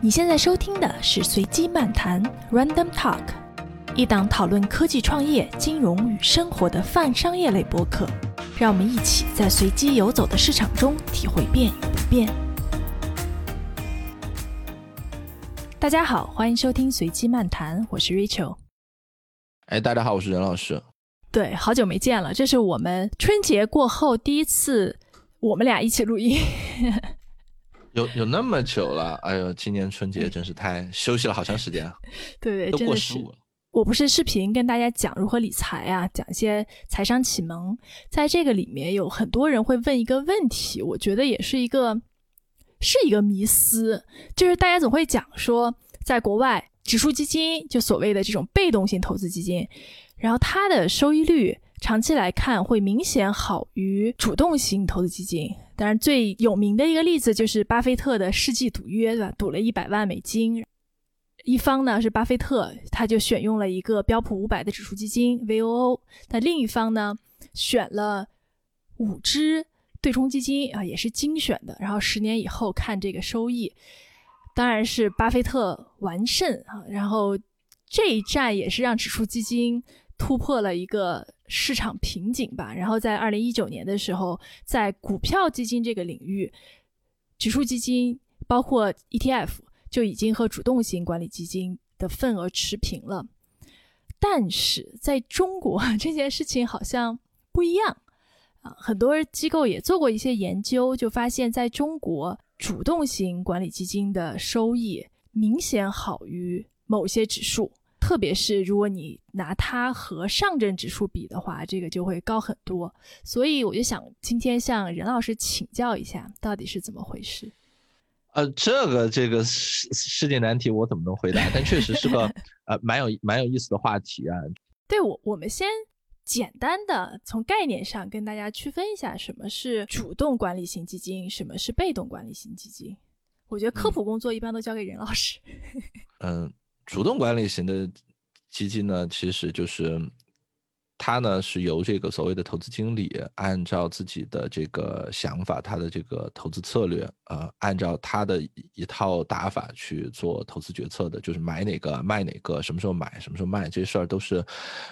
你现在收听的是随机漫谈 （Random Talk），一档讨论科技创业、金融与生活的泛商业类播客。让我们一起在随机游走的市场中体会变与不变。大家好，欢迎收听随机漫谈，我是 Rachel。哎，大家好，我是任老师。对，好久没见了，这是我们春节过后第一次我们俩一起录音。有有那么久了，哎呦，今年春节真是太休息了好长时间啊！对对，都过十五了。我不是视频跟大家讲如何理财啊，讲一些财商启蒙，在这个里面有很多人会问一个问题，我觉得也是一个是一个迷思，就是大家总会讲说，在国外指数基金就所谓的这种被动性投资基金，然后它的收益率。长期来看，会明显好于主动型投资基金。当然，最有名的一个例子就是巴菲特的世纪赌约，对吧？赌了一百万美金。一方呢是巴菲特，他就选用了一个标普五百的指数基金 VOO。那另一方呢，选了五只对冲基金啊，也是精选的。然后十年以后看这个收益，当然是巴菲特完胜啊。然后这一战也是让指数基金。突破了一个市场瓶颈吧，然后在二零一九年的时候，在股票基金这个领域，指数基金包括 ETF 就已经和主动型管理基金的份额持平了。但是在中国 这件事情好像不一样啊，很多机构也做过一些研究，就发现在中国主动型管理基金的收益明显好于某些指数。特别是如果你拿它和上证指数比的话，这个就会高很多。所以我就想今天向任老师请教一下，到底是怎么回事？呃，这个这个世世界难题我怎么能回答？但确实是个 呃蛮有蛮有意思的话题啊。对我，我们先简单的从概念上跟大家区分一下，什么是主动管理型基金，什么是被动管理型基金。我觉得科普工作一般都交给任老师。嗯。主动管理型的基金呢，其实就是它呢是由这个所谓的投资经理按照自己的这个想法，他的这个投资策略，呃，按照他的一套打法去做投资决策的，就是买哪个卖哪个，什么时候买，什么时候卖，这些事儿都是，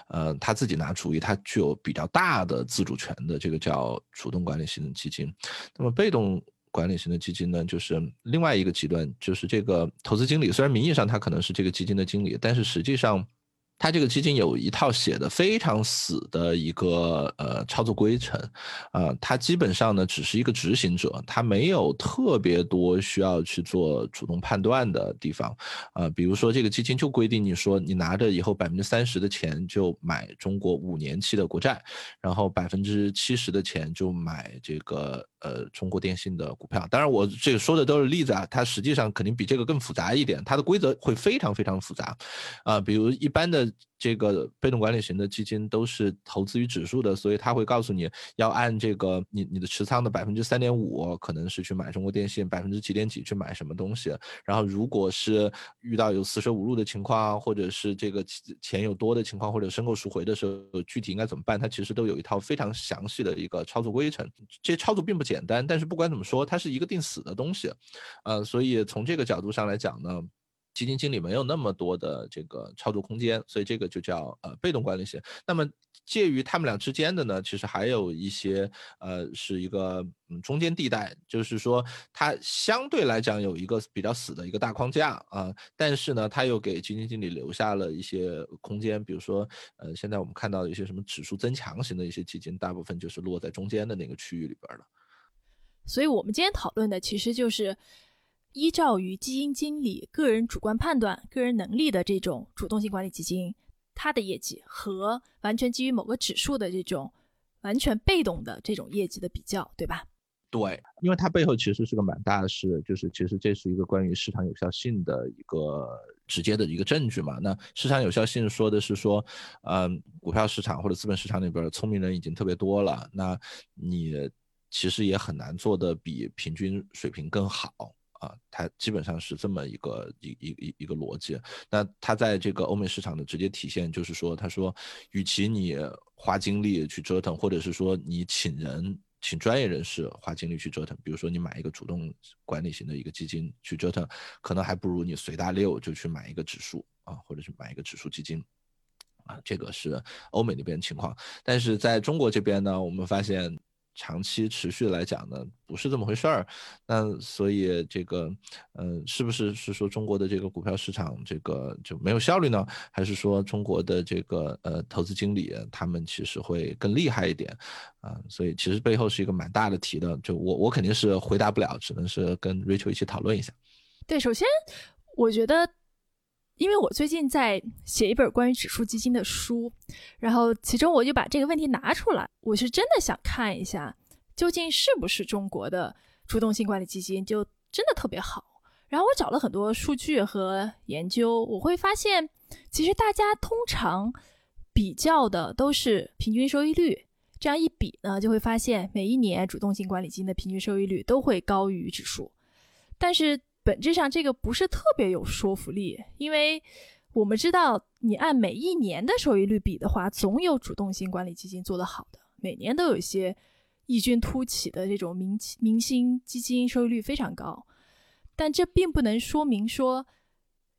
呃，他自己拿主意，他具有比较大的自主权的，这个叫主动管理型的基金。那么被动。管理型的基金呢，就是另外一个极端，就是这个投资经理，虽然名义上他可能是这个基金的经理，但是实际上。他这个基金有一套写的非常死的一个呃操作规程，啊，他基本上呢只是一个执行者，他没有特别多需要去做主动判断的地方，啊，比如说这个基金就规定你说你拿着以后百分之三十的钱就买中国五年期的国债，然后百分之七十的钱就买这个呃中国电信的股票。当然我这个说的都是例子啊，它实际上肯定比这个更复杂一点，它的规则会非常非常复杂，啊，比如一般的。这个被动管理型的基金都是投资于指数的，所以他会告诉你要按这个你你的持仓的百分之三点五，可能是去买中国电信，百分之几点几去买什么东西。然后如果是遇到有四舍五入的情况，或者是这个钱有多的情况，或者申购赎回的时候，具体应该怎么办？它其实都有一套非常详细的一个操作规程。这些操作并不简单，但是不管怎么说，它是一个定死的东西。呃，所以从这个角度上来讲呢。基金经理没有那么多的这个操作空间，所以这个就叫呃被动管理型。那么介于他们俩之间的呢，其实还有一些呃是一个嗯中间地带，就是说它相对来讲有一个比较死的一个大框架啊，但是呢，它又给基金经理留下了一些空间，比如说呃现在我们看到的一些什么指数增强型的一些基金，大部分就是落在中间的那个区域里边了。所以我们今天讨论的其实就是。依照于基金经理个人主观判断、个人能力的这种主动性管理基金，它的业绩和完全基于某个指数的这种完全被动的这种业绩的比较，对吧？对，因为它背后其实是个蛮大的事，就是其实这是一个关于市场有效性的一个直接的一个证据嘛。那市场有效性说的是说，嗯，股票市场或者资本市场里边聪明人已经特别多了，那你其实也很难做的比平均水平更好。啊，它基本上是这么一个一一一一个逻辑。那它在这个欧美市场的直接体现就是说，他说，与其你花精力去折腾，或者是说你请人请专业人士花精力去折腾。比如说你买一个主动管理型的一个基金去折腾，可能还不如你随大溜就去买一个指数啊，或者是买一个指数基金。啊，这个是欧美那边情况，但是在中国这边呢，我们发现长期持续来讲呢，不是这么回事儿。那所以这个，嗯，是不是是说中国的这个股票市场这个就没有效率呢？还是说中国的这个呃投资经理他们其实会更厉害一点？啊，所以其实背后是一个蛮大的题的。就我我肯定是回答不了，只能是跟 Rachel 一起讨论一下。对，首先我觉得。因为我最近在写一本关于指数基金的书，然后其中我就把这个问题拿出来，我是真的想看一下，究竟是不是中国的主动性管理基金就真的特别好。然后我找了很多数据和研究，我会发现，其实大家通常比较的都是平均收益率，这样一比呢，就会发现每一年主动性管理基金的平均收益率都会高于指数，但是。本质上这个不是特别有说服力，因为我们知道，你按每一年的收益率比的话，总有主动性管理基金做得好的，每年都有一些异军突起的这种明明星基金收益率非常高，但这并不能说明说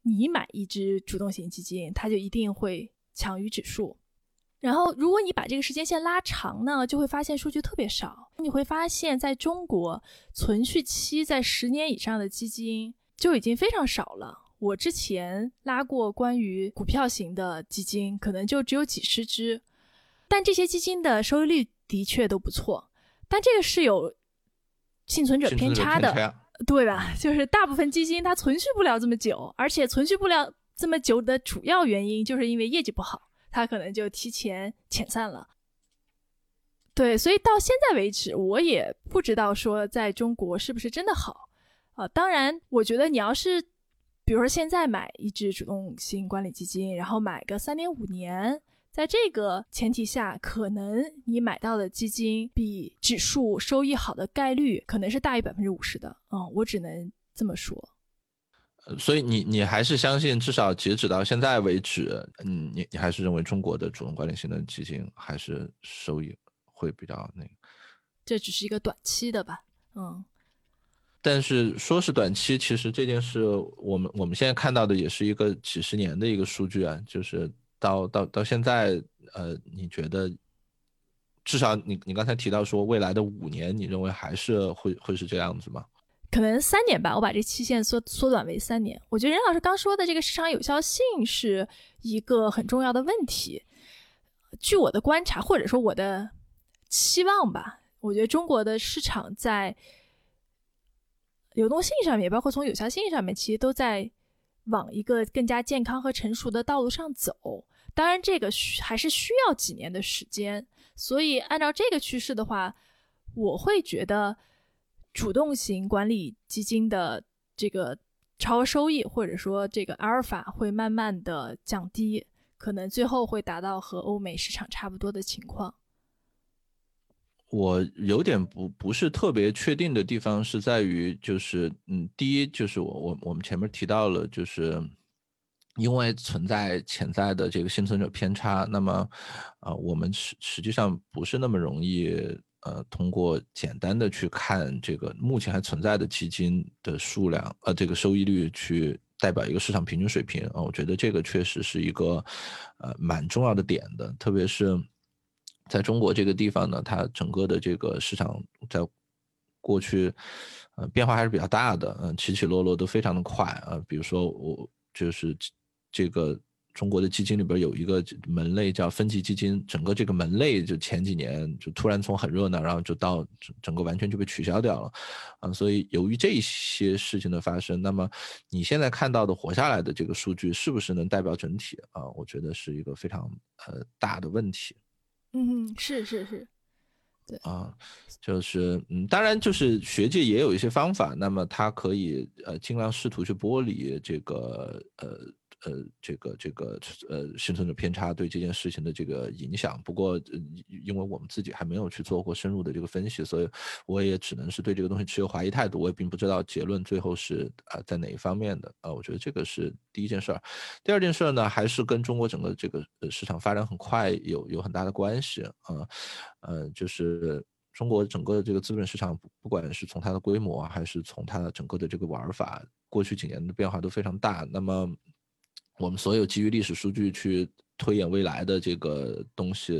你买一只主动型基金，它就一定会强于指数。然后，如果你把这个时间线拉长呢，就会发现数据特别少。你会发现在中国，存续期在十年以上的基金就已经非常少了。我之前拉过关于股票型的基金，可能就只有几十只，但这些基金的收益率的确都不错。但这个是有幸存者偏差的，对吧？就是大部分基金它存续不了这么久，而且存续不了这么久的主要原因就是因为业绩不好。他可能就提前遣散了，对，所以到现在为止，我也不知道说在中国是不是真的好啊。当然，我觉得你要是，比如说现在买一只主动型管理基金，然后买个三年五年，在这个前提下，可能你买到的基金比指数收益好的概率可能是大于百分之五十的。嗯，我只能这么说。所以你你还是相信，至少截止到现在为止，嗯，你你还是认为中国的主动管理型的基金还是收益会比较那个？这只是一个短期的吧，嗯。但是说是短期，其实这件事我们我们现在看到的也是一个几十年的一个数据啊，就是到到到现在，呃，你觉得至少你你刚才提到说未来的五年，你认为还是会会是这样子吗？可能三年吧，我把这期限缩缩短为三年。我觉得任老师刚说的这个市场有效性是一个很重要的问题。据我的观察，或者说我的期望吧，我觉得中国的市场在流动性上面，包括从有效性上面，其实都在往一个更加健康和成熟的道路上走。当然，这个还是需要几年的时间。所以，按照这个趋势的话，我会觉得。主动型管理基金的这个超额收益，或者说这个阿尔法会慢慢的降低，可能最后会达到和欧美市场差不多的情况。我有点不不是特别确定的地方是在于，就是嗯，第一就是我我我们前面提到了，就是因为存在潜在的这个幸存者偏差，那么啊，我们实实际上不是那么容易。呃，通过简单的去看这个目前还存在的基金的数量，呃，这个收益率去代表一个市场平均水平啊，我觉得这个确实是一个呃蛮重要的点的，特别是在中国这个地方呢，它整个的这个市场在过去呃变化还是比较大的，嗯，起起落落都非常的快啊，比如说我就是这个。中国的基金里边有一个门类叫分级基金，整个这个门类就前几年就突然从很热闹，然后就到整整个完全就被取消掉了，啊，所以由于这些事情的发生，那么你现在看到的活下来的这个数据是不是能代表整体啊？我觉得是一个非常呃大的问题。嗯，是是是，对啊，就是嗯，当然就是学界也有一些方法，那么它可以呃尽量试图去剥离这个呃。呃，这个这个呃，生存者偏差对这件事情的这个影响。不过，因为我们自己还没有去做过深入的这个分析，所以我也只能是对这个东西持有怀疑态度。我也并不知道结论最后是啊在哪一方面的啊。我觉得这个是第一件事儿。第二件事儿呢，还是跟中国整个这个市场发展很快有有很大的关系啊。呃，就是中国整个的这个资本市场，不管是从它的规模，还是从它的整个的这个玩法，过去几年的变化都非常大。那么，我们所有基于历史数据去推演未来的这个东西，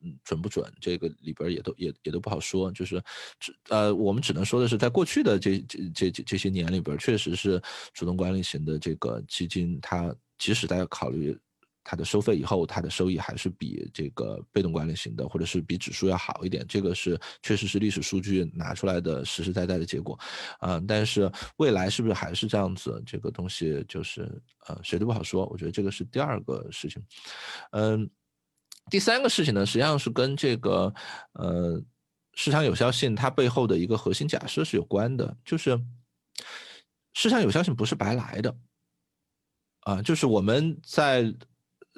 嗯，准不准？这个里边也都也也都不好说。就是只呃，我们只能说的是，在过去的这这这这些年里边，确实是主动管理型的这个基金，它即使在考虑。它的收费以后，它的收益还是比这个被动管理型的，或者是比指数要好一点。这个是确实是历史数据拿出来的实实在在的结果，啊，但是未来是不是还是这样子？这个东西就是呃，谁都不好说。我觉得这个是第二个事情，嗯，第三个事情呢，实际上是跟这个呃市场有效性它背后的一个核心假设是有关的，就是市场有效性不是白来的，啊，就是我们在。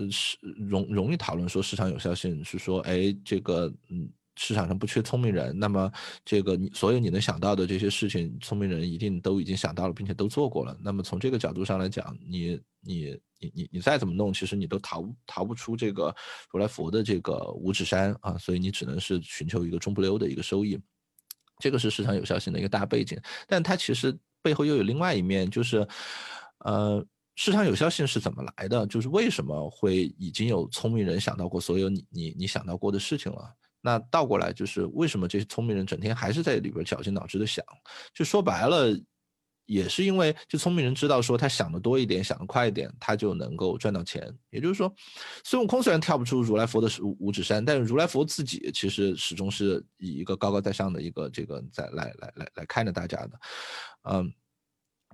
是容容易讨论说市场有效性是说，哎，这个嗯，市场上不缺聪明人，那么这个你所有你能想到的这些事情，聪明人一定都已经想到了，并且都做过了。那么从这个角度上来讲，你你你你你再怎么弄，其实你都逃逃不出这个如来佛的这个五指山啊，所以你只能是寻求一个中不溜的一个收益。这个是市场有效性的一个大背景，但它其实背后又有另外一面，就是呃。市场有效性是怎么来的？就是为什么会已经有聪明人想到过所有你你你想到过的事情了？那倒过来就是为什么这些聪明人整天还是在里边绞尽脑汁的想？就说白了，也是因为就聪明人知道说他想的多一点，想的快一点，他就能够赚到钱。也就是说，孙悟空虽然跳不出如来佛的五五指山，但是如来佛自己其实始终是以一个高高在上的一个这个在来来来来看着大家的。嗯，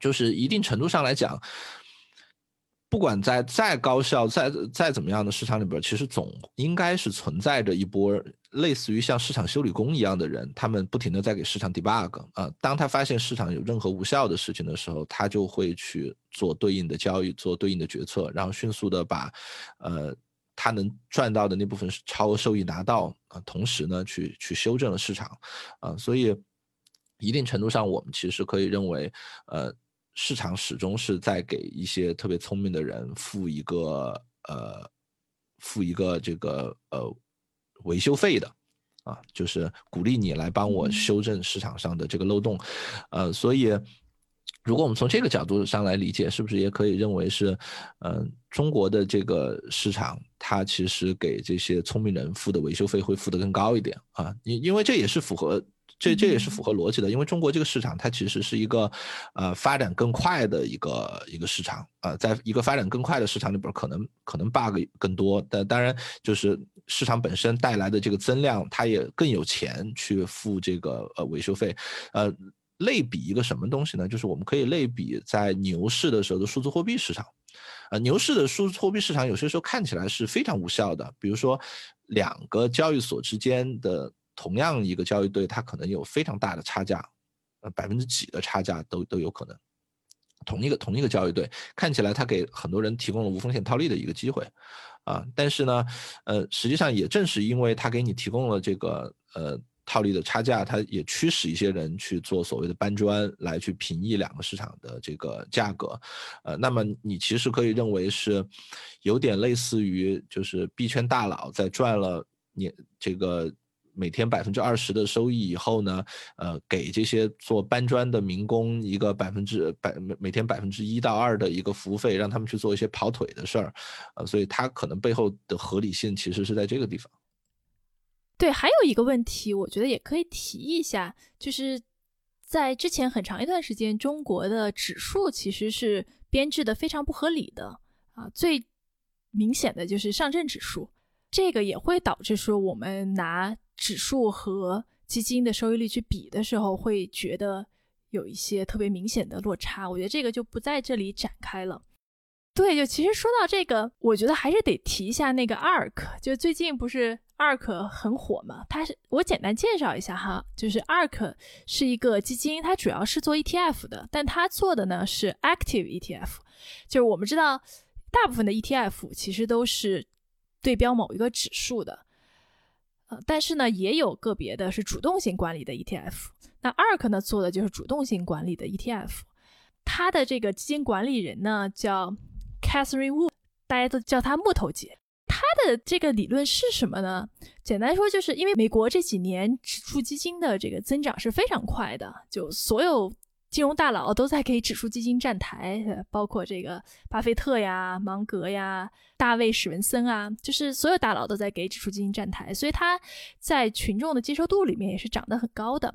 就是一定程度上来讲。不管在再高效、再再怎么样的市场里边，其实总应该是存在着一波类似于像市场修理工一样的人，他们不停的在给市场 debug 啊。当他发现市场有任何无效的事情的时候，他就会去做对应的交易，做对应的决策，然后迅速的把，呃，他能赚到的那部分超额收益拿到啊，同时呢，去去修正了市场啊。所以，一定程度上，我们其实可以认为，呃。市场始终是在给一些特别聪明的人付一个呃，付一个这个呃维修费的，啊，就是鼓励你来帮我修正市场上的这个漏洞，呃，所以如果我们从这个角度上来理解，是不是也可以认为是，嗯，中国的这个市场它其实给这些聪明人付的维修费会付得更高一点啊？因因为这也是符合。这这也是符合逻辑的，因为中国这个市场它其实是一个，呃，发展更快的一个一个市场呃，在一个发展更快的市场里边，可能可能 bug 更多，但当然就是市场本身带来的这个增量，它也更有钱去付这个呃维修费，呃，类比一个什么东西呢？就是我们可以类比在牛市的时候的数字货币市场，呃，牛市的数字货币市场有些时候看起来是非常无效的，比如说两个交易所之间的。同样一个交易对，它可能有非常大的差价，呃，百分之几的差价都都有可能。同一个同一个交易对，看起来它给很多人提供了无风险套利的一个机会，啊，但是呢，呃，实际上也正是因为它给你提供了这个呃套利的差价，它也驱使一些人去做所谓的搬砖来去平抑两个市场的这个价格，呃，那么你其实可以认为是有点类似于就是币圈大佬在赚了你这个。每天百分之二十的收益以后呢，呃，给这些做搬砖的民工一个百分之百每天百分之一到二的一个服务费，让他们去做一些跑腿的事儿，呃，所以它可能背后的合理性其实是在这个地方。对，还有一个问题，我觉得也可以提一下，就是在之前很长一段时间，中国的指数其实是编制的非常不合理的啊，最明显的就是上证指数，这个也会导致说我们拿。指数和基金的收益率去比的时候，会觉得有一些特别明显的落差。我觉得这个就不在这里展开了。对，就其实说到这个，我觉得还是得提一下那个 ARK。就最近不是 ARK 很火嘛？它是我简单介绍一下哈，就是 ARK 是一个基金，它主要是做 ETF 的，但它做的呢是 Active ETF。就是我们知道，大部分的 ETF 其实都是对标某一个指数的。呃，但是呢，也有个别的是主动性管理的 ETF。那 ARK 呢做的就是主动性管理的 ETF。它的这个基金管理人呢叫 Catherine Wu，大家都叫她木头姐。他的这个理论是什么呢？简单说，就是因为美国这几年指数基金的这个增长是非常快的，就所有金融大佬都在给指数基金站台，包括这个巴菲特呀、芒格呀、大卫史文森啊，就是所有大佬都在给指数基金站台，所以他在群众的接受度里面也是涨得很高的。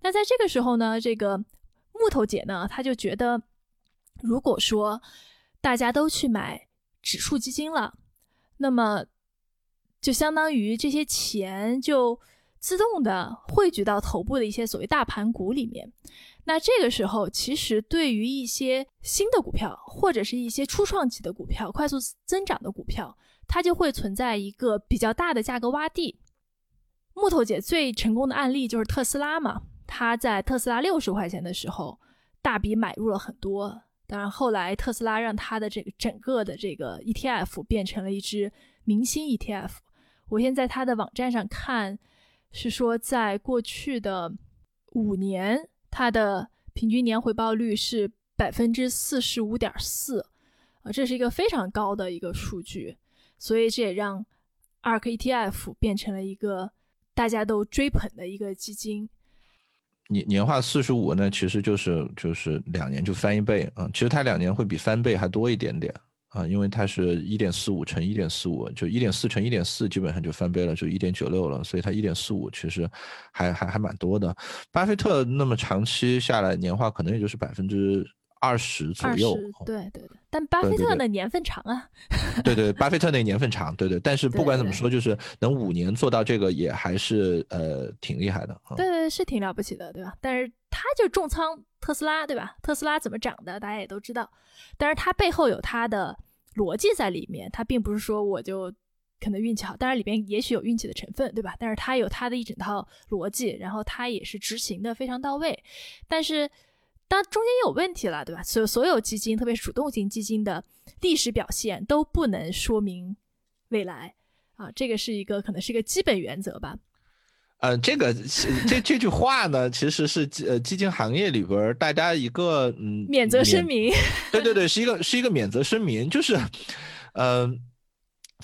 那在这个时候呢，这个木头姐呢，她就觉得，如果说大家都去买指数基金了，那么就相当于这些钱就自动的汇聚到头部的一些所谓大盘股里面。那这个时候，其实对于一些新的股票或者是一些初创级的股票、快速增长的股票，它就会存在一个比较大的价格洼地。木头姐最成功的案例就是特斯拉嘛，她在特斯拉六十块钱的时候大笔买入了很多。当然，后来特斯拉让它的这个整个的这个 ETF 变成了一只明星 ETF。我现在它的网站上看，是说在过去的五年，它的平均年回报率是百分之四十五点四，啊，这是一个非常高的一个数据。所以这也让 ARK ETF 变成了一个大家都追捧的一个基金。年年化四十五呢，其实就是就是两年就翻一倍啊。其实它两年会比翻倍还多一点点啊，因为它是一点四五乘一点四五，就一点四乘一点四，基本上就翻倍了，就一点九六了。所以它一点四五其实还还还蛮多的。巴菲特那么长期下来年化可能也就是百分之。二十左右，对对对，但巴菲特那年份长啊，对对，巴菲特那年份长，对对，但是不管怎么说，就是能五年做到这个，也还是呃挺厉害的，对对，是挺了不起的，对吧？但是他就重仓特斯拉，对吧？特斯拉怎么涨的，大家也都知道，但是他背后有他的逻辑在里面，它并不是说我就可能运气好，当然里边也许有运气的成分，对吧？但是它有它的一整套逻辑，然后它也是执行的非常到位，但是。当中间有问题了，对吧？所所有基金，特别是主动型基金的历史表现都不能说明未来啊，这个是一个可能是一个基本原则吧。呃，这个这这句话呢，其实是呃基金行业里边大家一个嗯免责声明。对对对，是一个是一个免责声明，就是嗯。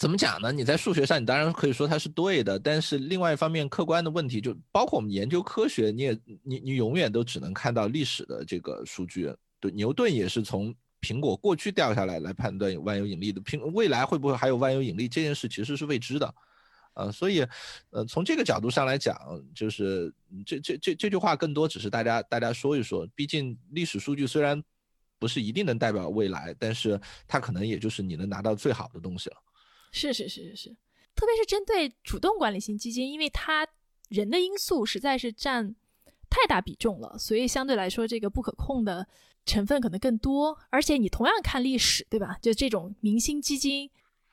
怎么讲呢？你在数学上，你当然可以说它是对的，但是另外一方面，客观的问题就包括我们研究科学，你也你你永远都只能看到历史的这个数据。对，牛顿也是从苹果过去掉下来来判断有万有引力的，苹未来会不会还有万有引力这件事其实是未知的，呃，所以，呃，从这个角度上来讲，就是这这这这句话更多只是大家大家说一说，毕竟历史数据虽然不是一定能代表未来，但是它可能也就是你能拿到最好的东西了。是是是是是，特别是针对主动管理型基金，因为它人的因素实在是占太大比重了，所以相对来说这个不可控的成分可能更多。而且你同样看历史，对吧？就这种明星基金，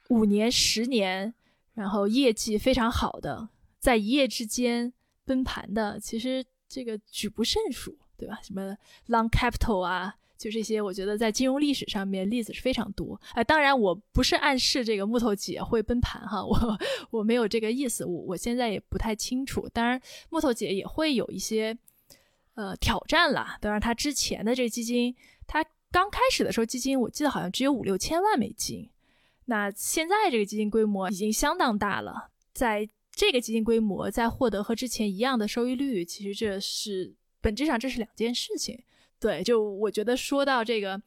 五年、十年，然后业绩非常好的，在一夜之间崩盘的，其实这个举不胜数，对吧？什么 Long Capital 啊。就这些，我觉得在金融历史上面例子是非常多。哎，当然我不是暗示这个木头姐会崩盘哈，我我没有这个意思，我我现在也不太清楚。当然，木头姐也会有一些呃挑战啦。当然，她之前的这基金，她刚开始的时候基金我记得好像只有五六千万美金，那现在这个基金规模已经相当大了。在这个基金规模在获得和之前一样的收益率，其实这是本质上这是两件事情。对，就我觉得说到这个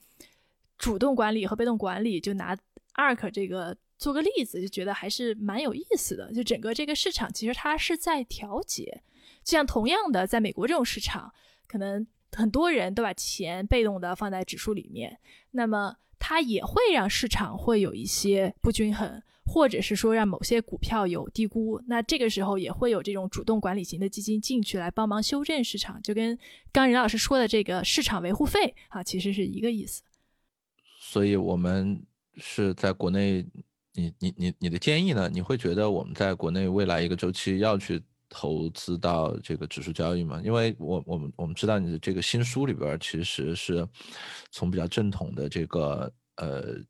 主动管理和被动管理，就拿 ARK 这个做个例子，就觉得还是蛮有意思的。就整个这个市场其实它是在调节，就像同样的，在美国这种市场，可能很多人都把钱被动的放在指数里面，那么它也会让市场会有一些不均衡。或者是说让某些股票有低估，那这个时候也会有这种主动管理型的基金进去来帮忙修正市场，就跟刚任老师说的这个市场维护费啊，其实是一个意思。所以，我们是在国内，你你你你的建议呢？你会觉得我们在国内未来一个周期要去投资到这个指数交易嘛？因为我我们我们知道你的这个新书里边其实是从比较正统的这个呃。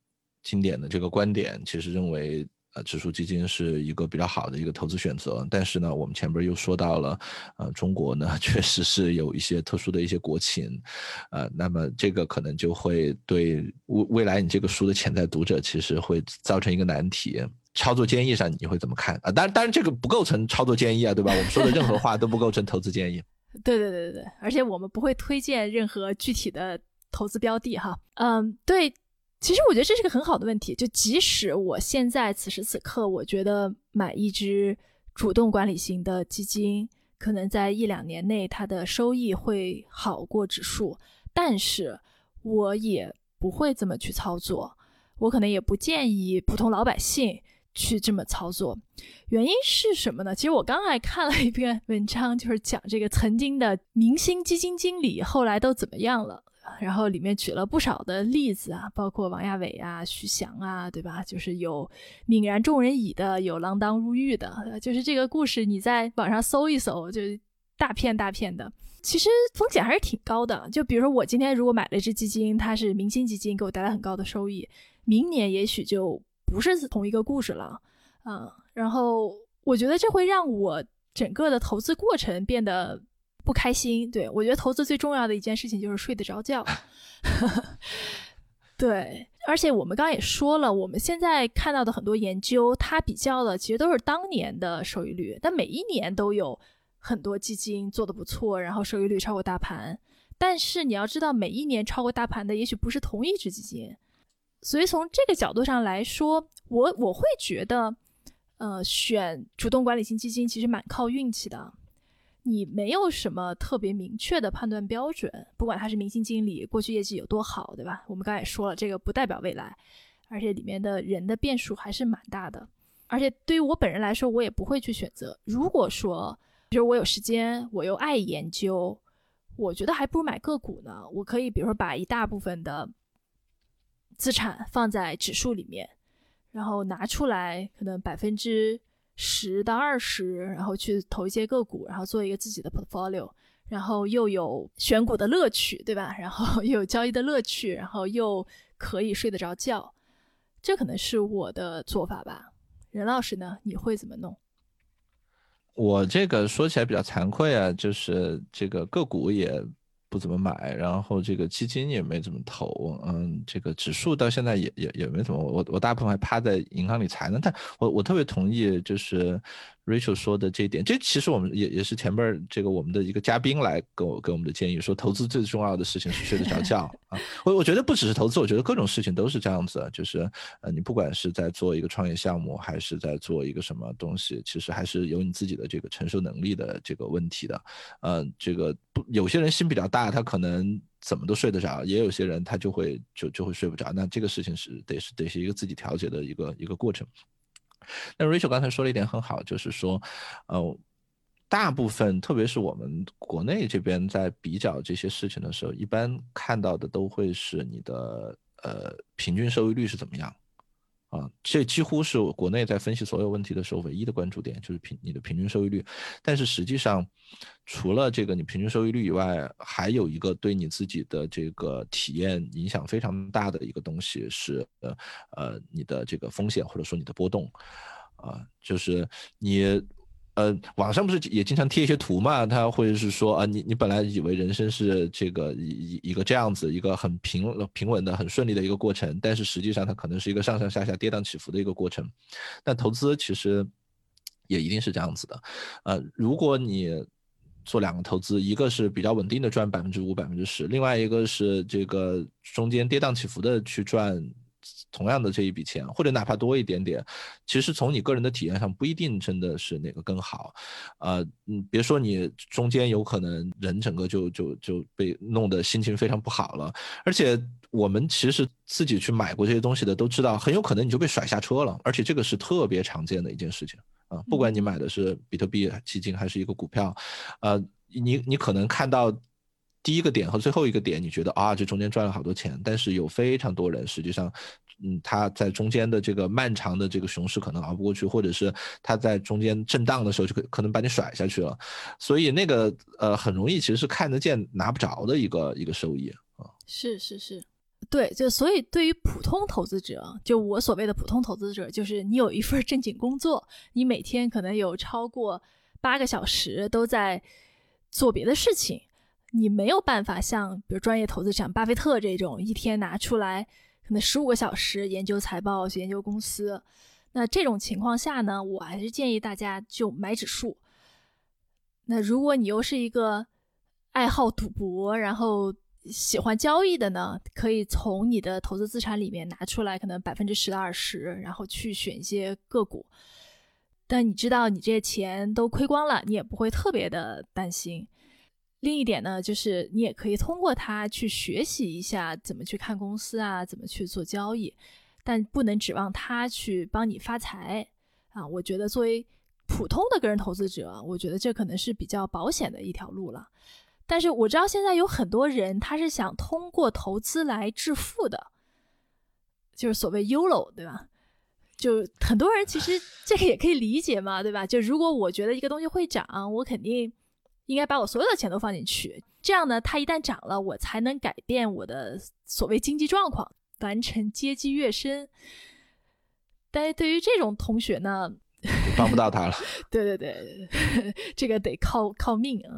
经典的这个观点，其实认为，呃，指数基金是一个比较好的一个投资选择。但是呢，我们前边又说到了，呃，中国呢 确实是有一些特殊的一些国情，呃，那么这个可能就会对未未来你这个书的潜在读者，其实会造成一个难题。操作建议上你会怎么看啊？当然，当然这个不构成操作建议啊，对吧？我们说的任何话都不构成投资建议。对对对对对，而且我们不会推荐任何具体的投资标的哈。嗯，对，其实我觉得这是个很好的问题。就即使我现在此时此刻，我觉得买一只主动管理型的基金，可能在一两年内它的收益会好过指数，但是我也不会这么去操作。我可能也不建议普通老百姓去这么操作，原因是什么呢？其实我刚才看了一篇文章，就是讲这个曾经的明星基金经理后来都怎么样了，然后里面举了不少的例子啊，包括王亚伟啊、徐翔啊，对吧？就是有泯然众人矣的，有锒铛入狱的，就是这个故事，你在网上搜一搜，就大片大片的。其实风险还是挺高的。就比如说我今天如果买了一只基金，它是明星基金，给我带来很高的收益。明年也许就不是同一个故事了，啊，然后我觉得这会让我整个的投资过程变得不开心。对我觉得投资最重要的一件事情就是睡得着觉。对，而且我们刚刚也说了，我们现在看到的很多研究，它比较的其实都是当年的收益率，但每一年都有很多基金做的不错，然后收益率超过大盘。但是你要知道，每一年超过大盘的，也许不是同一只基金。所以从这个角度上来说，我我会觉得，呃，选主动管理型基金其实蛮靠运气的。你没有什么特别明确的判断标准，不管他是明星经理，过去业绩有多好，对吧？我们刚才也说了，这个不代表未来，而且里面的人的变数还是蛮大的。而且对于我本人来说，我也不会去选择。如果说，比如我有时间，我又爱研究，我觉得还不如买个股呢。我可以，比如说把一大部分的。资产放在指数里面，然后拿出来可能百分之十到二十，然后去投一些个股，然后做一个自己的 portfolio，然后又有选股的乐趣，对吧？然后又有交易的乐趣，然后又可以睡得着觉，这可能是我的做法吧。任老师呢？你会怎么弄？我这个说起来比较惭愧啊，就是这个个股也。不怎么买，然后这个基金也没怎么投，嗯，这个指数到现在也也也没怎么，我我大部分还趴在银行里财呢，但我我特别同意，就是。Rachel 说的这一点，这其实我们也也是前面这个我们的一个嘉宾来给我给我们的建议，说投资最重要的事情是睡得着觉 啊。我我觉得不只是投资，我觉得各种事情都是这样子，就是呃，你不管是在做一个创业项目，还是在做一个什么东西，其实还是有你自己的这个承受能力的这个问题的。呃，这个不有些人心比较大，他可能怎么都睡得着，也有些人他就会就就会睡不着。那这个事情是得是得是一个自己调节的一个一个过程。那 Rachel 刚才说了一点很好，就是说，呃，大部分，特别是我们国内这边在比较这些事情的时候，一般看到的都会是你的呃平均收益率是怎么样。啊，这几乎是国内在分析所有问题的时候唯一的关注点，就是平你的平均收益率。但是实际上，除了这个你平均收益率以外，还有一个对你自己的这个体验影响非常大的一个东西是，呃呃，你的这个风险或者说你的波动，啊，就是你。呃，网上不是也经常贴一些图嘛？他会是说啊，你你本来以为人生是这个一一一个这样子，一个很平平稳的、很顺利的一个过程，但是实际上它可能是一个上上下下跌宕起伏的一个过程。但投资其实也一定是这样子的。呃，如果你做两个投资，一个是比较稳定的赚百分之五、百分之十，另外一个是这个中间跌宕起伏的去赚。同样的这一笔钱，或者哪怕多一点点，其实从你个人的体验上不一定真的是哪个更好，呃，嗯，别说你中间有可能人整个就就就被弄得心情非常不好了，而且我们其实自己去买过这些东西的都知道，很有可能你就被甩下车了，而且这个是特别常见的一件事情啊，不管你买的是比特币基金还是一个股票，呃，你你可能看到。第一个点和最后一个点，你觉得啊，这中间赚了好多钱，但是有非常多人实际上，嗯，他在中间的这个漫长的这个熊市可能熬不过去，或者是他在中间震荡的时候就可可能把你甩下去了，所以那个呃很容易其实是看得见拿不着的一个一个收益啊。是是是，对，就所以对于普通投资者，就我所谓的普通投资者，就是你有一份正经工作，你每天可能有超过八个小时都在做别的事情。你没有办法像比如专业投资者巴菲特这种一天拿出来可能十五个小时研究财报、研究公司，那这种情况下呢，我还是建议大家就买指数。那如果你又是一个爱好赌博，然后喜欢交易的呢，可以从你的投资资产里面拿出来，可能百分之十到二十，然后去选一些个股。但你知道你这些钱都亏光了，你也不会特别的担心。另一点呢，就是你也可以通过它去学习一下怎么去看公司啊，怎么去做交易，但不能指望它去帮你发财啊。我觉得作为普通的个人投资者，我觉得这可能是比较保险的一条路了。但是我知道现在有很多人他是想通过投资来致富的，就是所谓 “YOLO”，对吧？就很多人其实这个也可以理解嘛，对吧？就如果我觉得一个东西会涨，我肯定应该把我所有的钱都放进去，这样呢，它一旦涨了，我才能改变我的所谓经济状况，完成阶级跃升。但是对于这种同学呢，帮不到他了。对 对对，这个得靠靠命啊。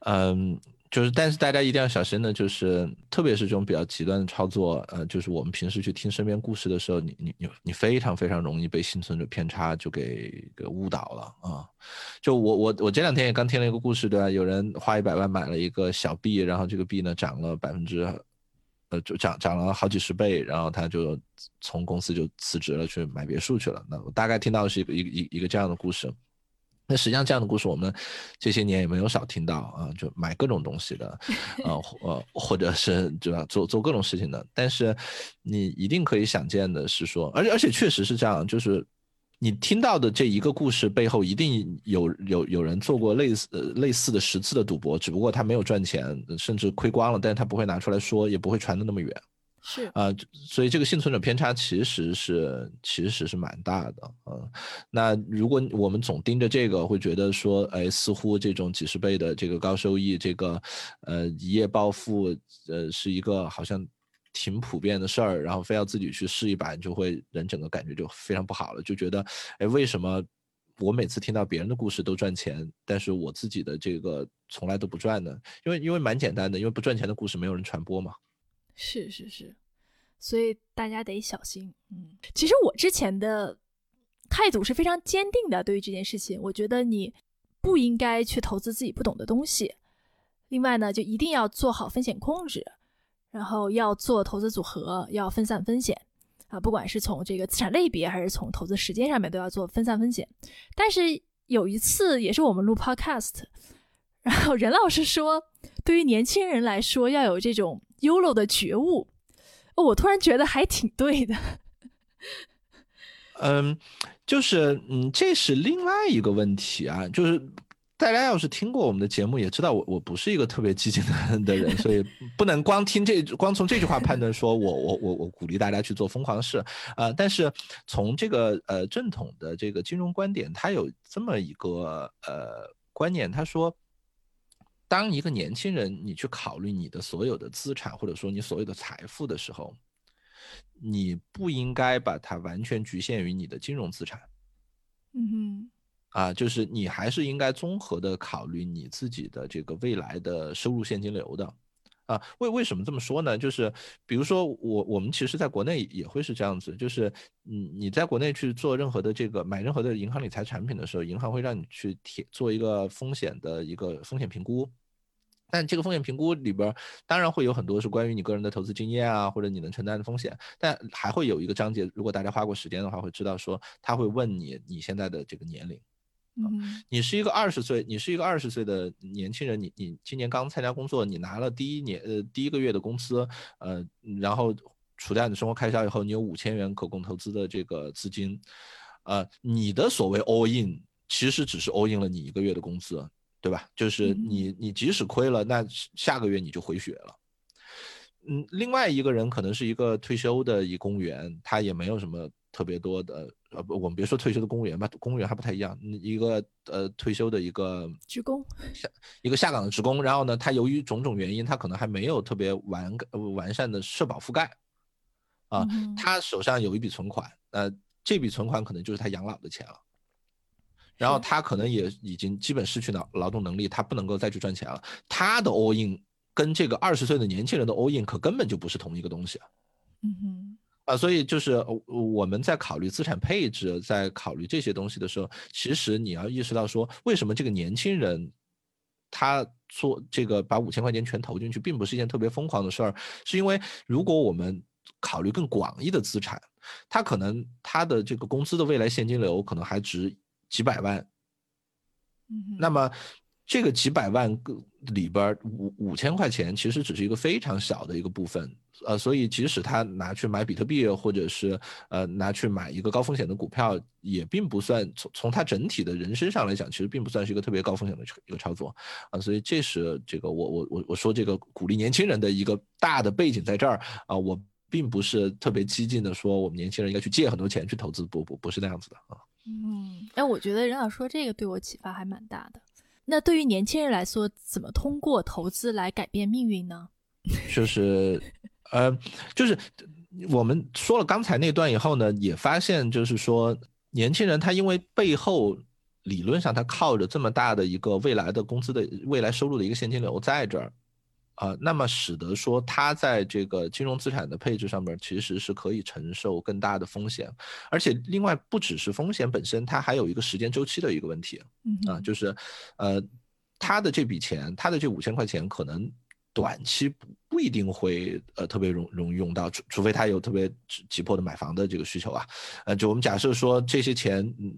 嗯。就是，但是大家一定要小心的，就是特别是这种比较极端的操作，呃，就是我们平时去听身边故事的时候，你你你你非常非常容易被幸存者偏差就给给误导了啊！就我我我这两天也刚听了一个故事，对吧？有人花一百万买了一个小币，然后这个币呢涨了百分之，呃，就涨涨了好几十倍，然后他就从公司就辞职了，去买别墅去了。那我大概听到的是一个一一一个这样的故事。那实际上这样的故事，我们这些年也没有少听到啊，就买各种东西的，呃呃，或者是对吧，做做各种事情的。但是你一定可以想见的是说，而且而且确实是这样，就是你听到的这一个故事背后，一定有有有人做过类似类似的十次的赌博，只不过他没有赚钱，甚至亏光了，但是他不会拿出来说，也不会传的那么远。是啊，所以这个幸存者偏差其实是其实是蛮大的啊。那如果我们总盯着这个，会觉得说，哎，似乎这种几十倍的这个高收益，这个呃一夜暴富，呃是一个好像挺普遍的事儿，然后非要自己去试一把，就会人整个感觉就非常不好了，就觉得，哎，为什么我每次听到别人的故事都赚钱，但是我自己的这个从来都不赚呢？因为因为蛮简单的，因为不赚钱的故事没有人传播嘛。是是是，所以大家得小心。嗯，其实我之前的态度是非常坚定的，对于这件事情，我觉得你不应该去投资自己不懂的东西。另外呢，就一定要做好风险控制，然后要做投资组合，要分散风险啊，不管是从这个资产类别还是从投资时间上面，都要做分散风险。但是有一次也是我们录 Podcast，然后任老师说，对于年轻人来说，要有这种。YOLO 的觉悟，我突然觉得还挺对的。嗯，就是嗯，这是另外一个问题啊。就是大家要是听过我们的节目，也知道我我不是一个特别激进的 的人，所以不能光听这光从这句话判断说我我我我鼓励大家去做疯狂事啊。但是从这个呃正统的这个金融观点，他有这么一个呃观念，他说。当一个年轻人，你去考虑你的所有的资产，或者说你所有的财富的时候，你不应该把它完全局限于你的金融资产。嗯哼，啊，就是你还是应该综合的考虑你自己的这个未来的收入现金流的。啊，为为什么这么说呢？就是比如说我我们其实在国内也会是这样子，就是你你在国内去做任何的这个买任何的银行理财产品的时候，银行会让你去填做一个风险的一个风险评估。但这个风险评估里边，当然会有很多是关于你个人的投资经验啊，或者你能承担的风险。但还会有一个章节，如果大家花过时间的话，会知道说他会问你你现在的这个年龄。嗯，你是一个二十岁，你是一个二十岁的年轻人，你你今年刚参加工作，你拿了第一年呃第一个月的工资，呃，然后除掉你的生活开销以后，你有五千元可供投资的这个资金，呃，你的所谓 all in 其实只是 all in 了你一个月的工资。对吧？就是你，你即使亏了，那下个月你就回血了。嗯，另外一个人可能是一个退休的一公务员，他也没有什么特别多的，呃不，我们别说退休的公务员吧，公务员还不太一样。一个呃退休的一个职工，下一个下岗的职工，然后呢，他由于种种原因，他可能还没有特别完完善的社保覆盖，啊，他手上有一笔存款，呃，这笔存款可能就是他养老的钱了。然后他可能也已经基本失去劳劳动能力，他不能够再去赚钱了。他的 all in 跟这个二十岁的年轻人的 all in 可根本就不是同一个东西。嗯哼，啊，所以就是我们在考虑资产配置，在考虑这些东西的时候，其实你要意识到说，为什么这个年轻人他做这个把五千块钱全投进去，并不是一件特别疯狂的事儿，是因为如果我们考虑更广义的资产，他可能他的这个工资的未来现金流可能还值几百万，嗯，那么。这个几百万个里边五五千块钱其实只是一个非常小的一个部分，呃，所以即使他拿去买比特币，或者是呃拿去买一个高风险的股票，也并不算从从他整体的人身上来讲，其实并不算是一个特别高风险的一个操作，啊，所以这是这个我我我我说这个鼓励年轻人的一个大的背景在这儿啊，我并不是特别激进的说我们年轻人应该去借很多钱去投资，不不不是那样子的啊。嗯，哎，我觉得任老师说这个对我启发还蛮大的。那对于年轻人来说，怎么通过投资来改变命运呢？就是，呃，就是我们说了刚才那段以后呢，也发现就是说，年轻人他因为背后理论上他靠着这么大的一个未来的工资的未来收入的一个现金流在这儿。啊，那么使得说他在这个金融资产的配置上面其实是可以承受更大的风险，而且另外不只是风险本身，它还有一个时间周期的一个问题。嗯啊，就是，呃，他的这笔钱，他的这五千块钱，可能短期不不一定会呃特别容容易用到，除除非他有特别急迫的买房的这个需求啊。呃，就我们假设说这些钱，嗯。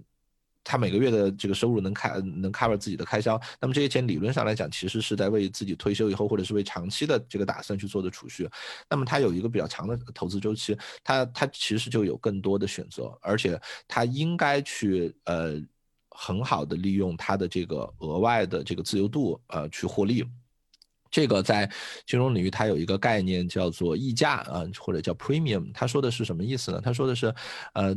他每个月的这个收入能开能 cover 自己的开销，那么这些钱理论上来讲，其实是在为自己退休以后或者是为长期的这个打算去做的储蓄。那么他有一个比较长的投资周期，他他其实就有更多的选择，而且他应该去呃很好的利用他的这个额外的这个自由度呃去获利。这个在金融领域它有一个概念叫做溢价啊，或者叫 premium。他说的是什么意思呢？他说的是呃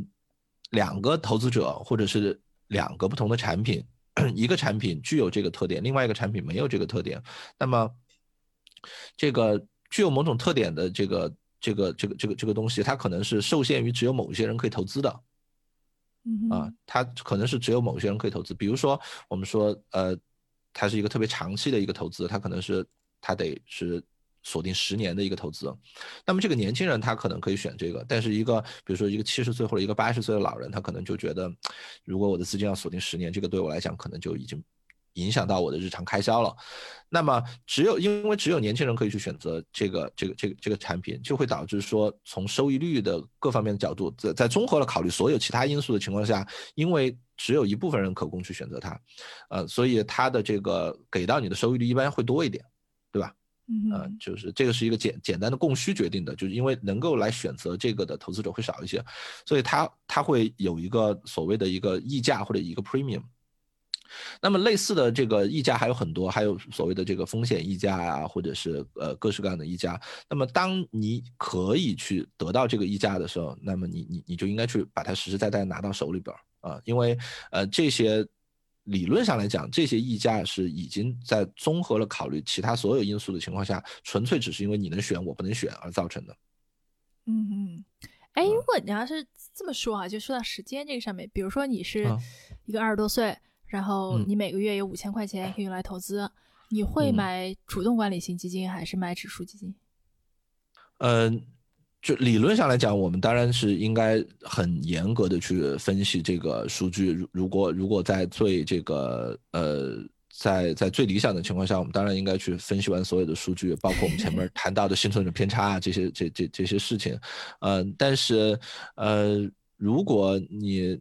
两个投资者或者是两个不同的产品，一个产品具有这个特点，另外一个产品没有这个特点。那么，这个具有某种特点的这个这个这个这个这个东西，它可能是受限于只有某些人可以投资的。啊，它可能是只有某些人可以投资。比如说，我们说，呃，它是一个特别长期的一个投资，它可能是它得是。锁定十年的一个投资，那么这个年轻人他可能可以选这个，但是一个比如说一个七十岁或者一个八十岁的老人，他可能就觉得，如果我的资金要锁定十年，这个对我来讲可能就已经影响到我的日常开销了。那么只有因为只有年轻人可以去选择这个这个这个这个产品，就会导致说从收益率的各方面的角度，在在综合了考虑所有其他因素的情况下，因为只有一部分人可供去选择它，呃，所以它的这个给到你的收益率一般会多一点，对吧？嗯，就是这个是一个简简单的供需决定的，就是因为能够来选择这个的投资者会少一些，所以它它会有一个所谓的一个溢价或者一个 premium。那么类似的这个溢价还有很多，还有所谓的这个风险溢价啊，或者是呃各式各样的溢价。那么当你可以去得到这个溢价的时候，那么你你你就应该去把它实实在在拿到手里边啊，因为呃这些。理论上来讲，这些溢价是已经在综合了考虑其他所有因素的情况下，纯粹只是因为你能选我不能选而造成的。嗯嗯，哎，如果你要是这么说啊，就说到时间这个上面，比如说你是一个二十多岁，然后你每个月有五千块钱可以用来投资，你会买主动管理型基金还是买指数基金？嗯。就理论上来讲，我们当然是应该很严格的去分析这个数据。如如果如果在最这个呃，在在最理想的情况下，我们当然应该去分析完所有的数据，包括我们前面 谈到的幸存者偏差啊这些这这这些事情。嗯，但是呃，如果你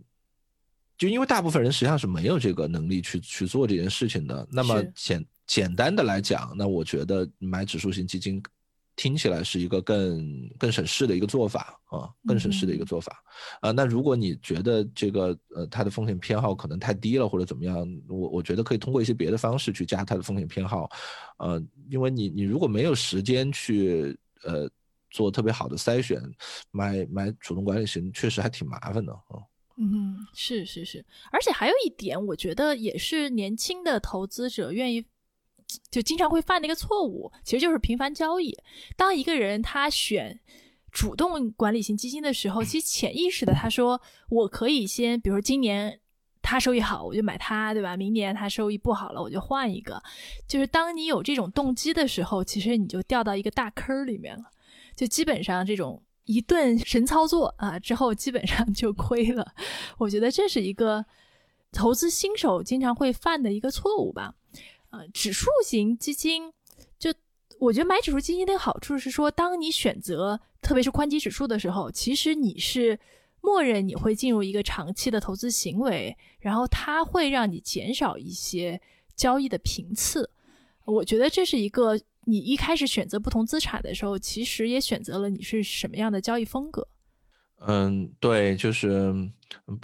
就因为大部分人实际上是没有这个能力去去做这件事情的，那么简简单的来讲，那我觉得买指数型基金。听起来是一个更更省事的一个做法啊，更省事的一个做法啊。那如果你觉得这个呃它的风险偏好可能太低了或者怎么样，我我觉得可以通过一些别的方式去加它的风险偏好，呃，因为你你如果没有时间去呃做特别好的筛选，买买主动管理型确实还挺麻烦的啊。嗯，是是是，而且还有一点，我觉得也是年轻的投资者愿意。就经常会犯的一个错误，其实就是频繁交易。当一个人他选主动管理型基金的时候，其实潜意识的他说，我可以先，比如说今年他收益好，我就买它，对吧？明年他收益不好了，我就换一个。就是当你有这种动机的时候，其实你就掉到一个大坑里面了。就基本上这种一顿神操作啊，之后基本上就亏了。我觉得这是一个投资新手经常会犯的一个错误吧。呃，指数型基金，就我觉得买指数基金的好处是说，当你选择特别是宽基指数的时候，其实你是默认你会进入一个长期的投资行为，然后它会让你减少一些交易的频次。我觉得这是一个。你一开始选择不同资产的时候，其实也选择了你是什么样的交易风格。嗯，对，就是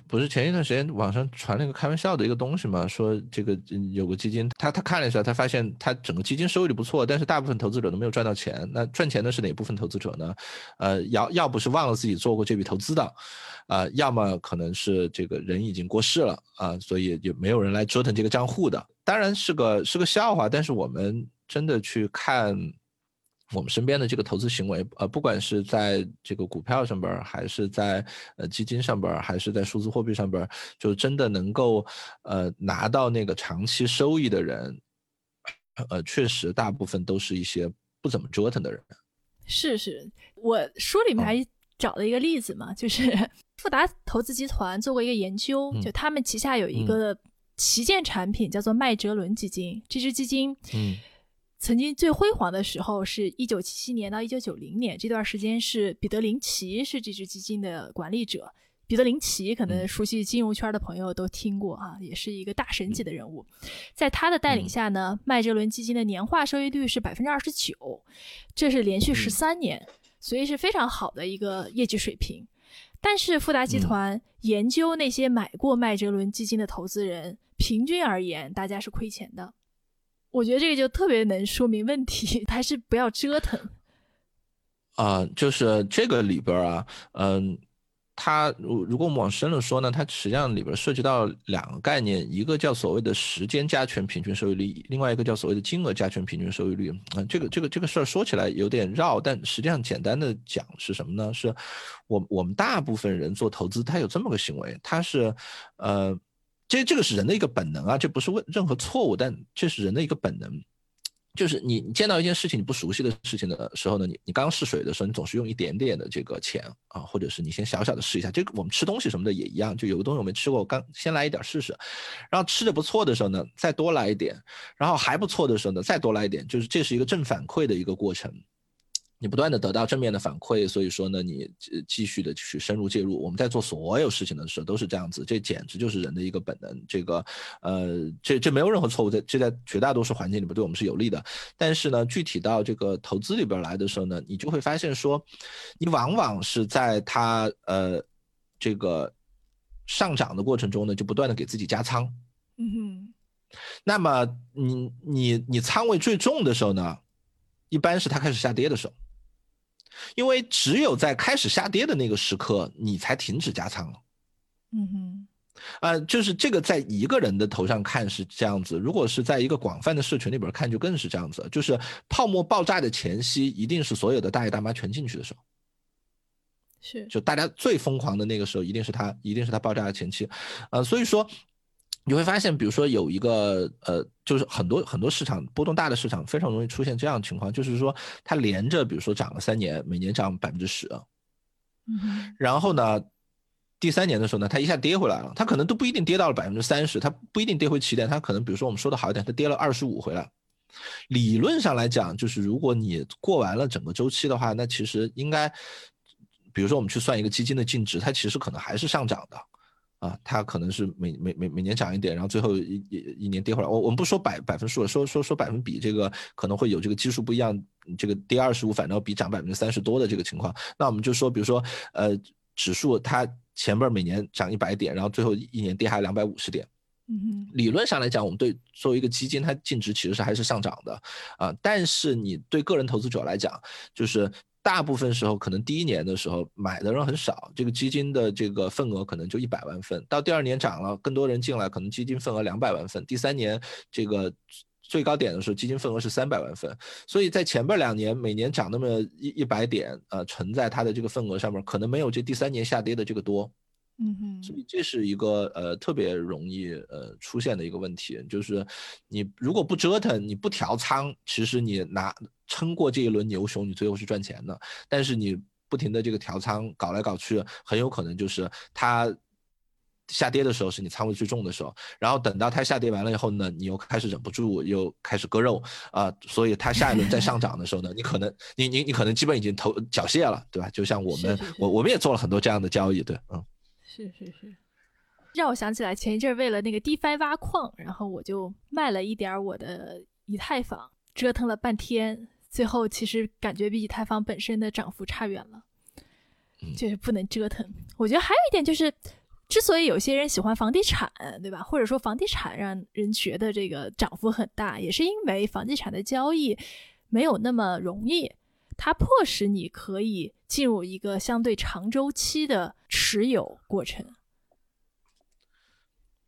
不是前一段时间网上传了一个开玩笑的一个东西嘛，说这个有个基金，他他看了一下，他发现他整个基金收益率不错，但是大部分投资者都没有赚到钱。那赚钱的是哪部分投资者呢？呃，要要不是忘了自己做过这笔投资的，啊，要么可能是这个人已经过世了啊，所以也没有人来折腾这个账户的。当然是个是个笑话，但是我们。真的去看我们身边的这个投资行为，呃，不管是在这个股票上边，还是在呃基金上边，还是在数字货币上边，就真的能够呃拿到那个长期收益的人，呃，确实大部分都是一些不怎么折腾的人。是是，我书里面还找了一个例子嘛，就是 富达投资集团做过一个研究，就他们旗下有一个旗舰产品叫做麦哲伦基金，这支基金，嗯。曾经最辉煌的时候是一九七七年到一九九零年，这段时间是彼得林奇是这支基金的管理者。彼得林奇可能熟悉金融圈的朋友都听过啊，也是一个大神级的人物。在他的带领下呢，麦哲伦基金的年化收益率是百分之二十九，这是连续十三年，所以是非常好的一个业绩水平。但是富达集团研究那些买过麦哲伦基金的投资人，平均而言，大家是亏钱的。我觉得这个就特别能说明问题，还是不要折腾。啊，就是这个里边啊，嗯，它如如果我们往深了说呢，它实际上里边涉及到两个概念，一个叫所谓的时间加权平均收益率，另外一个叫所谓的金额加权平均收益率。啊，这个这个这个事儿说起来有点绕，但实际上简单的讲是什么呢？是我我们大部分人做投资，他有这么个行为，他是呃。这这个是人的一个本能啊，这不是问任何错误，但这是人的一个本能，就是你你见到一件事情你不熟悉的事情的时候呢，你你刚试水的时候，你总是用一点点的这个钱啊，或者是你先小小的试一下。这个我们吃东西什么的也一样，就有个东西我没吃过，我刚先来一点试试，然后吃的不错的时候呢，再多来一点，然后还不错的时候呢，再多来一点，就是这是一个正反馈的一个过程。你不断的得到正面的反馈，所以说呢，你继续的去深入介入。我们在做所有事情的时候都是这样子，这简直就是人的一个本能。这个，呃，这这没有任何错误，在这在绝大多数环境里边对我们是有利的。但是呢，具体到这个投资里边来的时候呢，你就会发现说，你往往是在它呃这个上涨的过程中呢，就不断的给自己加仓。嗯哼。那么你你你仓位最重的时候呢，一般是它开始下跌的时候。因为只有在开始下跌的那个时刻，你才停止加仓了。嗯哼，呃，就是这个在一个人的头上看是这样子，如果是在一个广泛的社群里边看，就更是这样子。就是泡沫爆炸的前夕，一定是所有的大爷大妈全进去的时候。是，就大家最疯狂的那个时候，一定是他，一定是他爆炸的前期。呃，所以说。你会发现，比如说有一个呃，就是很多很多市场波动大的市场，非常容易出现这样的情况，就是说它连着，比如说涨了三年，每年涨百分之十，嗯，然后呢，第三年的时候呢，它一下跌回来了，它可能都不一定跌到了百分之三十，它不一定跌回起点，它可能比如说我们说的好一点，它跌了二十五回来。理论上来讲，就是如果你过完了整个周期的话，那其实应该，比如说我们去算一个基金的净值，它其实可能还是上涨的。啊，它可能是每每每每年涨一点，然后最后一一一年跌回来。我我们不说百百分数了，说说说百分比，这个可能会有这个基数不一样，这个跌二十五反倒比涨百分之三十多的这个情况。那我们就说，比如说，呃，指数它前边每年涨一百点，然后最后一年跌下两百五十点。嗯理论上来讲，我们对作为一个基金，它净值其实是还是上涨的啊。但是你对个人投资者来讲，就是。大部分时候，可能第一年的时候买的人很少，这个基金的这个份额可能就一百万份。到第二年涨了，更多人进来，可能基金份额两百万份。第三年这个最高点的时候，基金份额是三百万份。所以在前边两年每年涨那么一一百点，呃，存在它的这个份额上面，可能没有这第三年下跌的这个多。嗯。哼，所以这是一个呃特别容易呃出现的一个问题，就是你如果不折腾，你不调仓，其实你拿撑过这一轮牛熊，你最后是赚钱的。但是你不停的这个调仓搞来搞去，很有可能就是它下跌的时候是你仓位最重的时候，然后等到它下跌完了以后呢，你又开始忍不住又开始割肉啊，所以它下一轮再上涨的时候呢，你可能你你你可能基本已经投缴械了，对吧？就像我们我我们也做了很多这样的交易，对，嗯，是是是。让我想起来前一阵为了那个 DeFi 挖矿，然后我就卖了一点我的以太坊，折腾了半天，最后其实感觉比以太坊本身的涨幅差远了，就是不能折腾。我觉得还有一点就是，之所以有些人喜欢房地产，对吧？或者说房地产让人觉得这个涨幅很大，也是因为房地产的交易没有那么容易，它迫使你可以进入一个相对长周期的持有过程。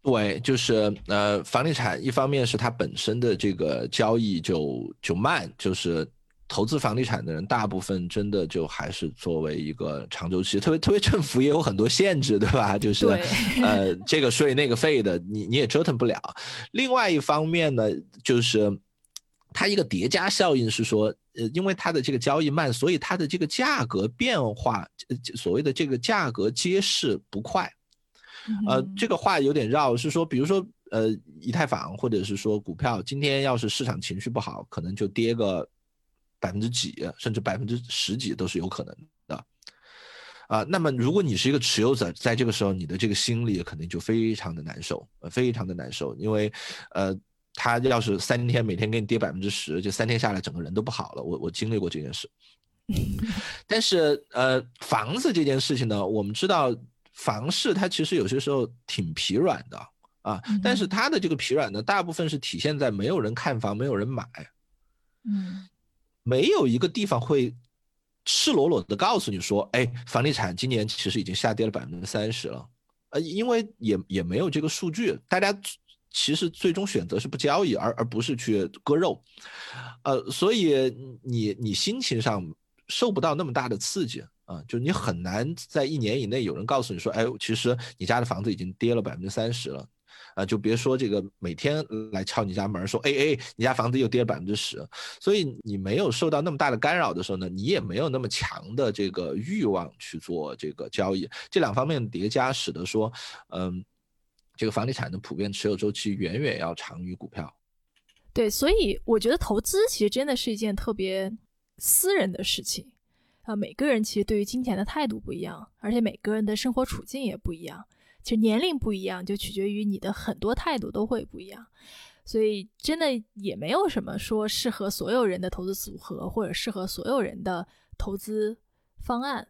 对，就是呃，房地产一方面是它本身的这个交易就就慢，就是投资房地产的人大部分真的就还是作为一个长周期，特别特别政府也有很多限制，对吧？就是呃，这个税那个费的，你你也折腾不了。另外一方面呢，就是它一个叠加效应是说，呃，因为它的这个交易慢，所以它的这个价格变化，所谓的这个价格揭示不快。呃，这个话有点绕，是说，比如说，呃，以太坊或者是说股票，今天要是市场情绪不好，可能就跌个百分之几，甚至百分之十几都是有可能的。啊，那么如果你是一个持有者，在这个时候，你的这个心里肯定就非常的难受，非常的难受，因为，呃，他要是三天每天给你跌百分之十，就三天下来整个人都不好了。我我经历过这件事，但是呃，房子这件事情呢，我们知道。房市它其实有些时候挺疲软的啊，但是它的这个疲软呢，大部分是体现在没有人看房，没有人买，嗯，没有一个地方会赤裸裸的告诉你说，哎，房地产今年其实已经下跌了百分之三十了，呃，因为也也没有这个数据，大家其实最终选择是不交易，而而不是去割肉，呃，所以你你心情上受不到那么大的刺激。啊，就你很难在一年以内有人告诉你说，哎，其实你家的房子已经跌了百分之三十了，啊，就别说这个每天来敲你家门说，哎哎，你家房子又跌了百分之十，所以你没有受到那么大的干扰的时候呢，你也没有那么强的这个欲望去做这个交易，这两方面叠加使得说，嗯，这个房地产的普遍持有周期远远要长于股票。对，所以我觉得投资其实真的是一件特别私人的事情。啊，每个人其实对于金钱的态度不一样，而且每个人的生活处境也不一样。其实年龄不一样，就取决于你的很多态度都会不一样。所以真的也没有什么说适合所有人的投资组合，或者适合所有人的投资方案。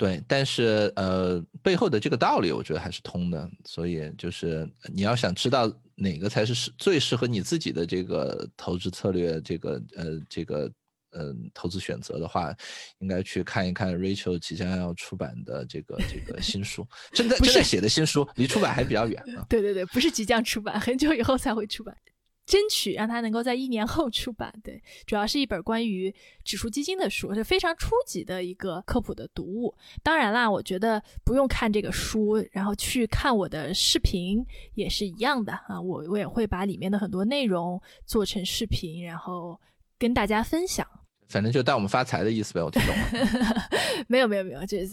对，但是呃，背后的这个道理，我觉得还是通的。所以就是你要想知道哪个才是适最适合你自己的这个投资策略，这个呃这个。嗯，投资选择的话，应该去看一看 Rachel 即将要出版的这个这个新书，正在正在写的新书，离出版还比较远啊。对对对，不是即将出版，很久以后才会出版，争取让它能够在一年后出版。对，主要是一本关于指数基金的书，是非常初级的一个科普的读物。当然啦，我觉得不用看这个书，然后去看我的视频也是一样的啊。我我也会把里面的很多内容做成视频，然后跟大家分享。反正就带我们发财的意思呗，我听懂了。没有没有没有，就是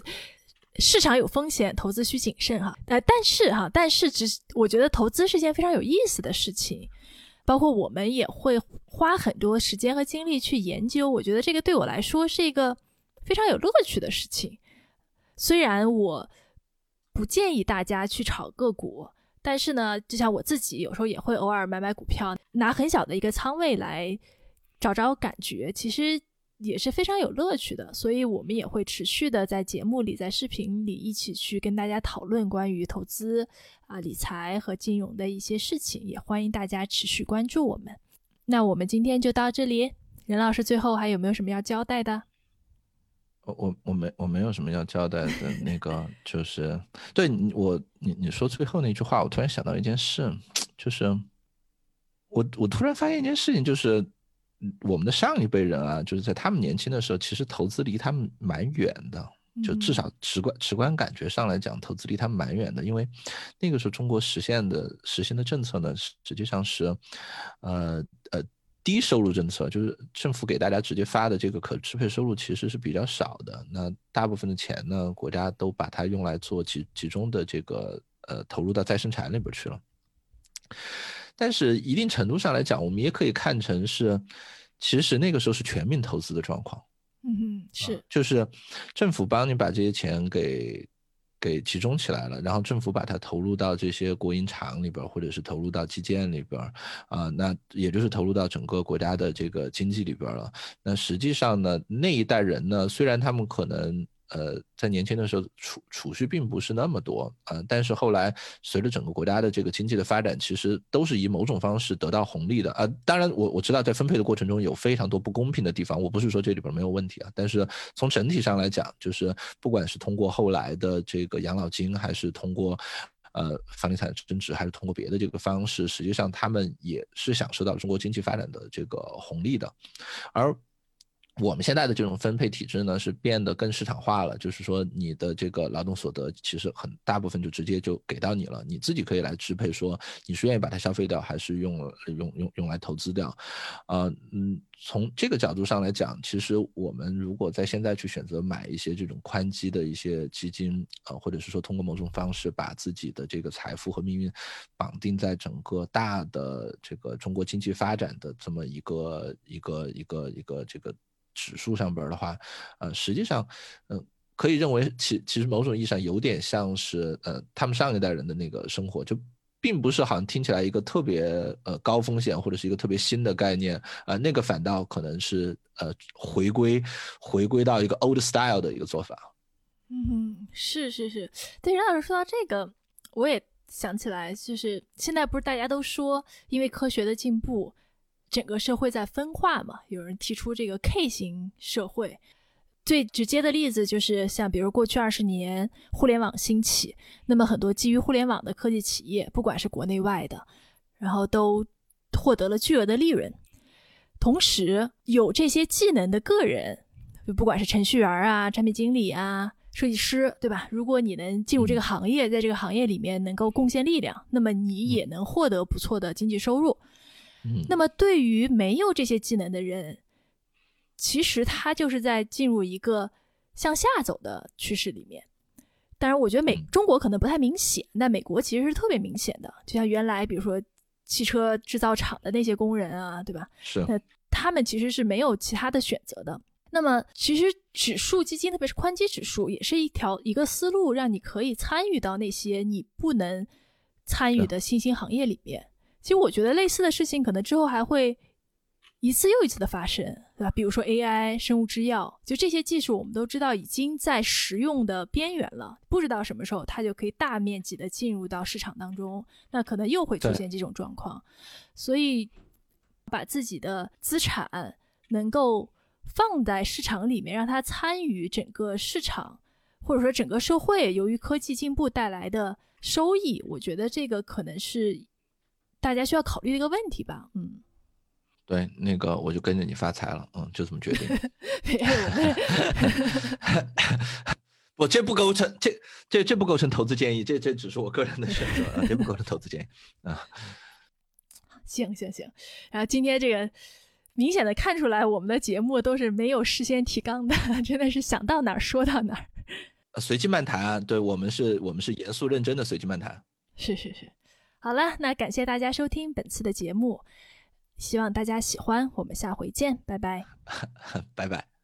市场有风险，投资需谨慎哈。呃，但是哈，但是只我觉得投资是件非常有意思的事情，包括我们也会花很多时间和精力去研究。我觉得这个对我来说是一个非常有乐趣的事情。虽然我不建议大家去炒个股，但是呢，就像我自己有时候也会偶尔买买股票，拿很小的一个仓位来找找感觉，其实。也是非常有乐趣的，所以我们也会持续的在节目里、在视频里一起去跟大家讨论关于投资啊、理财和金融的一些事情，也欢迎大家持续关注我们。那我们今天就到这里，任老师最后还有没有什么要交代的？我我我没我没有什么要交代的，那个就是对你我你你说最后那句话，我突然想到一件事，就是我我突然发现一件事情，就是。我们的上一辈人啊，就是在他们年轻的时候，其实投资离他们蛮远的，就至少直观直观感觉上来讲，投资离他们蛮远的。因为那个时候中国实现的实行的政策呢，实际上是，呃呃，低收入政策，就是政府给大家直接发的这个可支配收入其实是比较少的。那大部分的钱呢，国家都把它用来做集集中的这个呃投入到再生产里边去了。但是一定程度上来讲，我们也可以看成是，其实那个时候是全民投资的状况。嗯，是，就是政府帮你把这些钱给给集中起来了，然后政府把它投入到这些国营厂里边，或者是投入到基建里边，啊，那也就是投入到整个国家的这个经济里边了。那实际上呢，那一代人呢，虽然他们可能。呃，在年轻的时候储储蓄并不是那么多啊，但是后来随着整个国家的这个经济的发展，其实都是以某种方式得到红利的啊。当然，我我知道在分配的过程中有非常多不公平的地方，我不是说这里边没有问题啊，但是从整体上来讲，就是不管是通过后来的这个养老金，还是通过呃房地产增值，还是通过别的这个方式，实际上他们也是享受到中国经济发展的这个红利的，而。我们现在的这种分配体制呢，是变得更市场化了。就是说，你的这个劳动所得其实很大部分就直接就给到你了，你自己可以来支配，说你是愿意把它消费掉，还是用用用用来投资掉。啊，嗯，从这个角度上来讲，其实我们如果在现在去选择买一些这种宽基的一些基金，啊，或者是说通过某种方式把自己的这个财富和命运绑定在整个大的这个中国经济发展的这么一个一个一个一个这个。指数上边的话，呃，实际上，嗯，可以认为其其实某种意义上有点像是，呃，他们上一代人的那个生活，就并不是好像听起来一个特别呃高风险或者是一个特别新的概念，啊，那个反倒可能是呃回归回归到一个 old style 的一个做法。嗯，是是是，对，任老师说到这个，我也想起来，就是现在不是大家都说，因为科学的进步。整个社会在分化嘛，有人提出这个 K 型社会，最直接的例子就是像比如过去二十年互联网兴起，那么很多基于互联网的科技企业，不管是国内外的，然后都获得了巨额的利润。同时，有这些技能的个人，就不管是程序员啊、产品经理啊、设计师，对吧？如果你能进入这个行业，在这个行业里面能够贡献力量，那么你也能获得不错的经济收入。那么，对于没有这些技能的人，其实它就是在进入一个向下走的趋势里面。当然，我觉得美中国可能不太明显，但美国其实是特别明显的。就像原来，比如说汽车制造厂的那些工人啊，对吧？是。那他们其实是没有其他的选择的。那么，其实指数基金，特别是宽基指数，也是一条一个思路，让你可以参与到那些你不能参与的新兴行业里面。其实我觉得类似的事情可能之后还会一次又一次的发生，对吧？比如说 AI、生物制药，就这些技术，我们都知道已经在实用的边缘了，不知道什么时候它就可以大面积的进入到市场当中，那可能又会出现这种状况。所以，把自己的资产能够放在市场里面，让它参与整个市场，或者说整个社会由于科技进步带来的收益，我觉得这个可能是。大家需要考虑的一个问题吧，嗯，对，那个我就跟着你发财了，嗯，就这么决定。我 这不构成，这这这不构成投资建议，这这只是我个人的选择啊，这不构成投资建议啊。行行行，然后今天这个明显的看出来，我们的节目都是没有事先提纲的，真的是想到哪儿说到哪儿，随机漫谈，对我们是我们是严肃认真的随机漫谈，是是是。好了，那感谢大家收听本次的节目，希望大家喜欢，我们下回见，拜拜，拜拜。